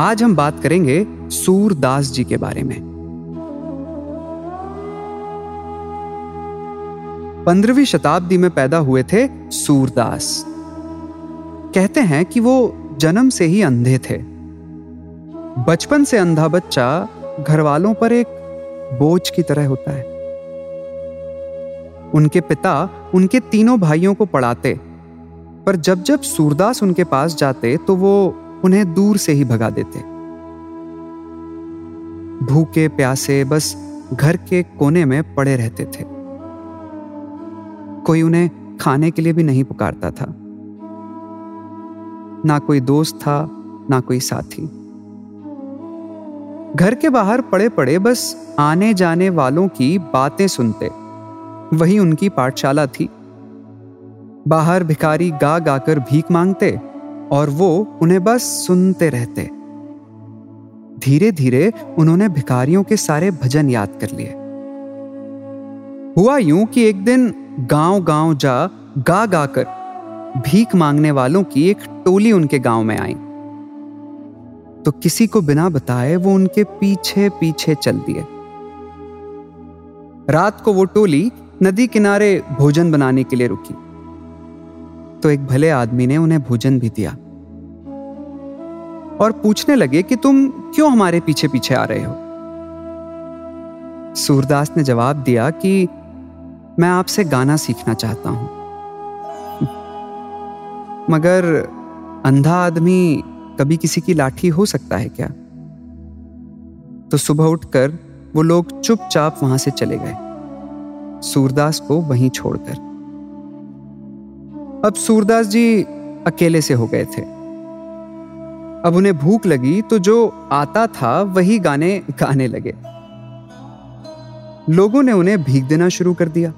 आज हम बात करेंगे सूरदास जी के बारे में। पंद्रहवीं शताब्दी में पैदा हुए थे सूरदास कहते हैं कि वो जन्म से ही अंधे थे। बचपन से अंधा बच्चा घर वालों पर एक बोझ की तरह होता है। उनके पिता उनके तीनों भाइयों को पढ़ाते, पर जब जब सूरदास उनके पास जाते तो वो उन्हें दूर से ही भगा देते भूखे, प्यासे, बस घर के कोने में पड़े रहते थे। कोई उन्हें खाने के लिए भी नहीं पुकारता था। ना कोई दोस्त था, ना कोई साथी। घर के बाहर पड़े पड़े बस आने जाने वालों की बातें सुनते। वही उनकी पाठशाला थी। बाहर भिखारी गा गाकर भीख मांगते और वो उन्हें बस सुनते रहते। धीरे धीरे उन्होंने भिखारियों के सारे भजन याद कर लिए। हुआ यूँ कि एक दिन गाँव गाँव जा गा गाकर भीख मांगने वालों की एक टोली उनके गाँव में आई। तो किसी को बिना बताए वो उनके पीछे पीछे चल दिए। रात को वो टोली नदी किनारे भोजन बनाने के लिए रुकी। तो एक भले आदमी ने उन्हें भोजन भी दिया। और पूछने लगे कि तुम क्यों हमारे पीछे पीछे आ रहे हो? सूरदास ने जवाब दिया कि मैं आपसे गाना सीखना चाहता हूँ। मगर अंधा आदमी कभी किसी की लाठी हो सकता है क्या? तो सुबह उठकर वो लोग चुपचाप वहाँ से चले गए। सूरदास को वहीं छोड़कर। अब सूरदास जी अकेले से हो गए थे। अब उन्हें भूख लगी तो जो आता था, वही गाने गाने लगे। लोगों ने उन्हें भीख देना शुरू कर दिया।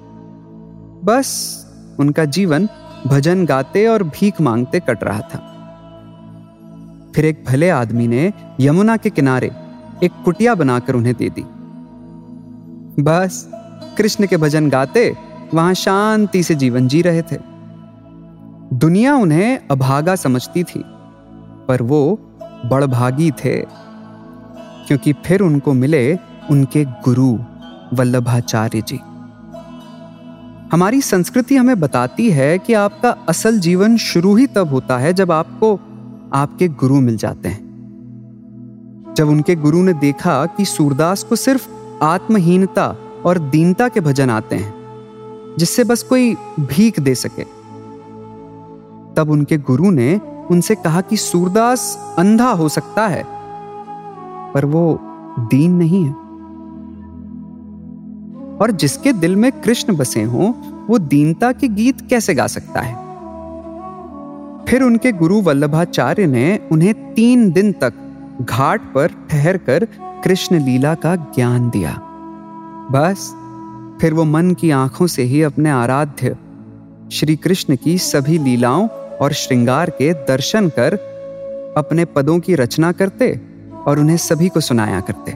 बस उनका जीवन भजन गाते और भीख मांगते कट रहा था। फिर एक भले आदमी ने यमुना के किनारे एक कुटिया बनाकर उन्हें दे दी। बस कृष्ण के भजन गाते, वहाँ शांति से जीवन जी रहे थे। दुनिया उन्हें अभागा समझती थी, पर वो बड़भागी थे, क्योंकि फिर उनको मिले उनके गुरु वल्लभाचार्य जी। हमारी संस्कृति हमें बताती है कि आपका असल जीवन शुरू ही तब होता है जब आपको आपके गुरु मिल जाते हैं। जब उनके गुरु ने देखा कि सूरदास को सिर्फ़ आत्महीनता और दीनता के भजन आते हैं, जिससे बस कोई भीख दे सके। तब उनके गुरु ने उनसे कहा कि सूरदास अंधा हो सकता है, पर वो दीन नहीं है। और जिसके दिल में कृष्ण बसे हों, वो दीनता के गीत कैसे गा सकता है? फिर उनके गुरु वल्लभाचार्य ने उन्हें तीन दिन तक घाट पर ठहरकर कृष्ण लीला का ज्ञान दिया। बस, फिर वो मन की आँखों से ही अपने आराध्य श्री कृष्ण की सभी लीलाओं और श्रृंगार के दर्शन कर अपने पदों की रचना करते और उन्हें सभी को सुनाया करते।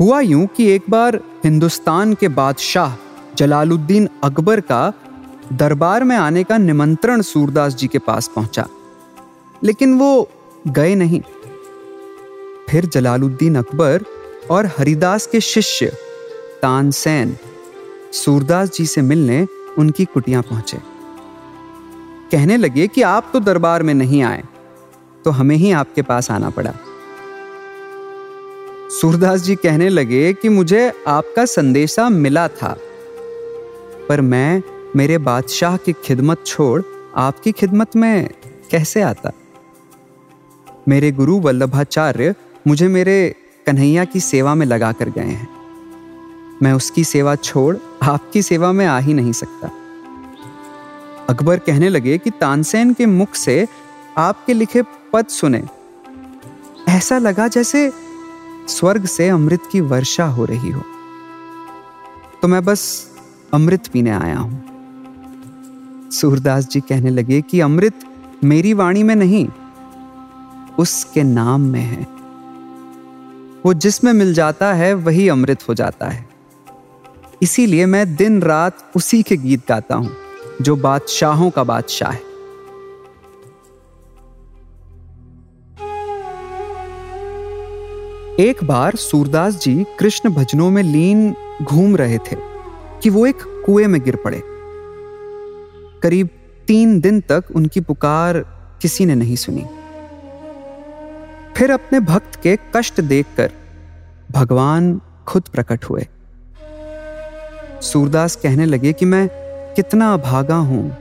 हुआ यूँ कि एक बार हिंदुस्तान के बादशाह जलालुद्दीन अकबर का दरबार में आने का निमंत्रण सूरदास जी के पास पहुँचा, लेकिन वो गए नहीं। फिर जलालुद्दीन अकबर और हरिदास के शिष्य तानसेन सूरदास जी से मिलने उनकी कुटिया पहुँचे। कहने लगे कि आप तो दरबार में नहीं आए तो हमें ही आपके पास आना पड़ा। सूरदास जी कहने लगे कि मुझे आपका संदेशा मिला था, पर मैं मेरे बादशाह की खिदमत छोड़ आपकी खिदमत में कैसे आता? मेरे गुरु वल्लभाचार्य मुझे मेरे कन्हैया की सेवा में लगा कर गए हैं। मैं उसकी सेवा छोड़ आपकी सेवा में आ ही नहीं सकता। अकबर कहने लगे कि तानसेन के मुख से आपके लिखे पद सुने। ऐसा लगा जैसे स्वर्ग से अमृत की वर्षा हो रही हो। तो मैं बस अमृत पीने आया हूँ। सूरदास जी कहने लगे कि अमृत मेरी वाणी में नहीं, उसके नाम में है। वो जिसमें मिल जाता है, वही अमृत हो जाता है। इसीलिए मैं दिन रात उसी के गीत गाता हूँ, जो बादशाहों का बादशाह है। एक बार सूरदास जी कृष्ण भजनों में लीन घूम रहे थे कि वो एक कुएँ में गिर पड़े। करीब तीन दिन तक उनकी पुकार किसी ने नहीं सुनी। फिर अपने भक्त के कष्ट देखकर भगवान खुद प्रकट हुए। सूरदास कहने लगे कि मैं कितना अभागा हूँ,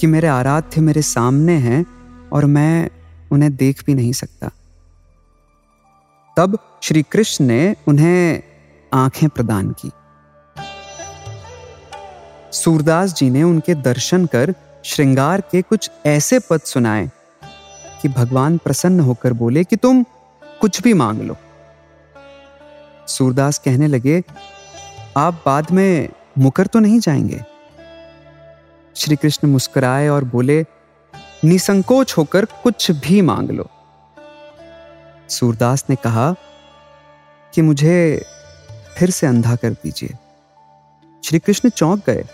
कि मेरे आराध्य मेरे सामने हैं और मैं उन्हें देख भी नहीं सकता। तब श्री कृष्ण ने उन्हें आँखें प्रदान की। सूरदास जी ने उनके दर्शन कर श्रृंगार के कुछ ऐसे पद सुनाए कि भगवान प्रसन्न होकर बोले कि तुम कुछ भी मांग लो। सूरदास कहने लगे आप बाद में मुकर तो नहीं जाएँगे? श्री कृष्ण मुस्कुराए और बोले, निसंकोच होकर कुछ भी मांग लो। सूरदास ने कहा, कि मुझे फिर से अंधा कर दीजिए। श्री कृष्ण चौंक गए।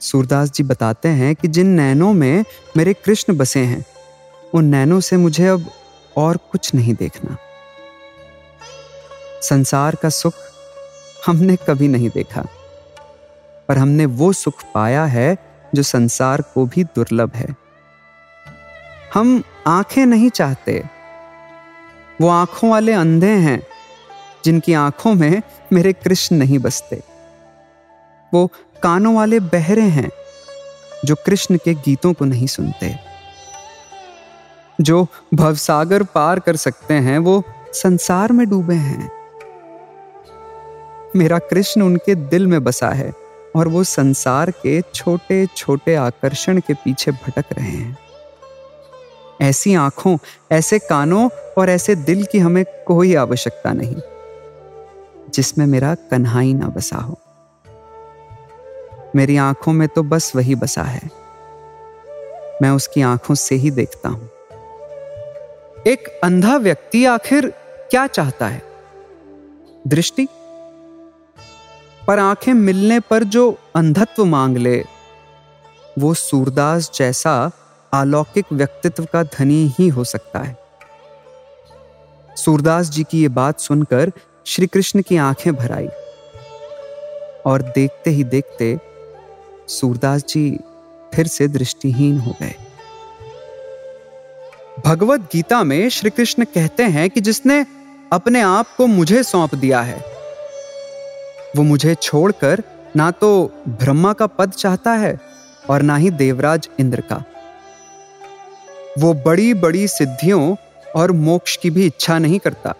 सूरदास जी बताते हैं कि जिन नैनों में मेरे कृष्ण बसे हैं, उन नैनों से मुझे अब और कुछ नहीं देखना। संसार का सुख हमने कभी नहीं देखा। पर हमने वो सुख पाया है जो संसार को भी दुर्लभ है। हम आँखें नहीं चाहते। वो आँखों वाले अंधे हैं, जिनकी आँखों में मेरे कृष्ण नहीं बसते। वो कानों वाले बहरे हैं, जो कृष्ण के गीतों को नहीं सुनते। जो भवसागर पार कर सकते हैं, वो संसार में डूबे हैं। मेरा कृष्ण उनके दिल में बसा है और वो संसार के छोटे छोटे आकर्षण के पीछे भटक रहे हैं। ऐसी आँखों, ऐसे कानों और ऐसे दिल की हमें कोई आवश्यकता नहीं, जिसमें मेरा कन्हाई ना बसा हो। मेरी आँखों में तो बस वही बसा है। मैं उसकी आँखों से ही देखता हूँ। एक अंधा व्यक्ति आखिर क्या चाहता है? दृष्टि? पर आँखें मिलने पर जो अंधत्व मांग ले, वो सूरदास जैसा अलौकिक व्यक्तित्व का धनी ही हो सकता है। सूरदास जी की ये बात सुनकर श्री कृष्ण की आँखें भर आई और देखते ही देखते सूरदास जी फिर से दृष्टिहीन हो गए। भगवत गीता में श्री कृष्ण कहते हैं कि जिसने अपने आप को मुझे सौंप दिया है वो मुझे छोड़कर ना तो ब्रह्मा का पद चाहता है और ना ही देवराज इंद्र का। वो बड़ी बड़ी सिद्धियों और मोक्ष की भी इच्छा नहीं करता।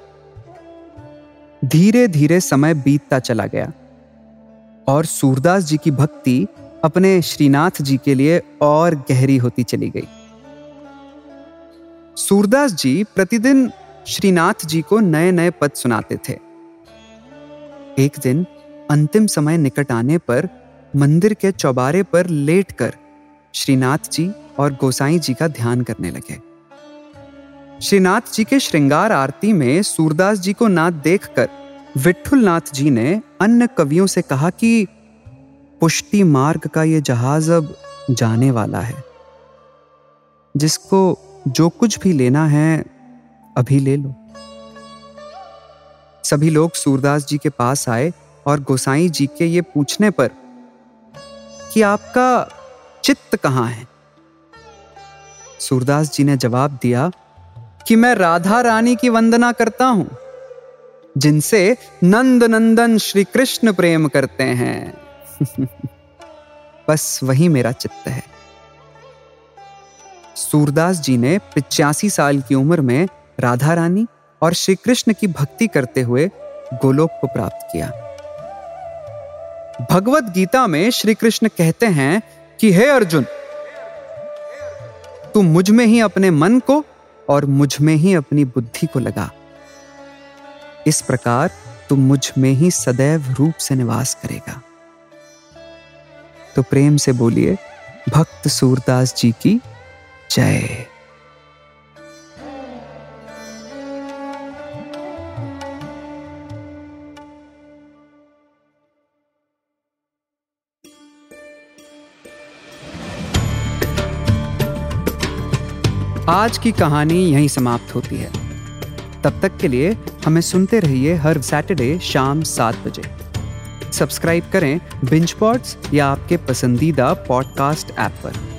धीरे धीरे समय बीतता चला गया और सूरदास जी की भक्ति अपने श्रीनाथ जी के लिए और गहरी होती चली गई। सूरदास जी प्रतिदिन श्रीनाथ जी को नए नए पद सुनाते थे। एक दिन अंतिम समय निकट आने पर मंदिर के चौबारे पर लेटकर श्रीनाथ जी और गोसाई जी का ध्यान करने लगे। श्रीनाथ जी के श्रृंगार आरती में सूरदास जी को नाथ देखकर विठुल नाथ जी ने अन्य कवियों से कहा कि पुष्टि मार्ग का ये जहाज़ अब जाने वाला है। जिसको जो कुछ भी लेना है, अभी ले लो। सभी लोग सूरदास जी के पास आए और गोसाई जी के ये पूछने पर कि आपका चित्त कहाँ है? सूरदास जी ने जवाब दिया कि मैं राधा रानी की वंदना करता हूँ, जिनसे नंद नंदन श्री कृष्ण प्रेम करते हैं। बस वही मेरा चित्त है। सूरदास जी ने पिचासी साल की उम्र में राधा रानी और श्री कृष्ण की भक्ति करते हुए गोलोक को प्राप्त किया। भगवत गीता में श्री कृष्ण कहते हैं कि, हे अर्जुन, तू मुझमें ही अपने मन को और मुझमें ही अपनी बुद्धि को लगा। इस प्रकार तू मुझमें ही सदैव रूप से निवास करेगा। तो प्रेम से बोलिए, भक्त सूरदास जी की जय। आज की कहानी यहीं समाप्त होती है। तब तक के लिए हमें सुनते रहिए हर सैटरडे शाम सात बजे। सब्सक्राइब करें बिंच पॉड्स या आपके पसंदीदा पॉडकास्ट ऐप पर।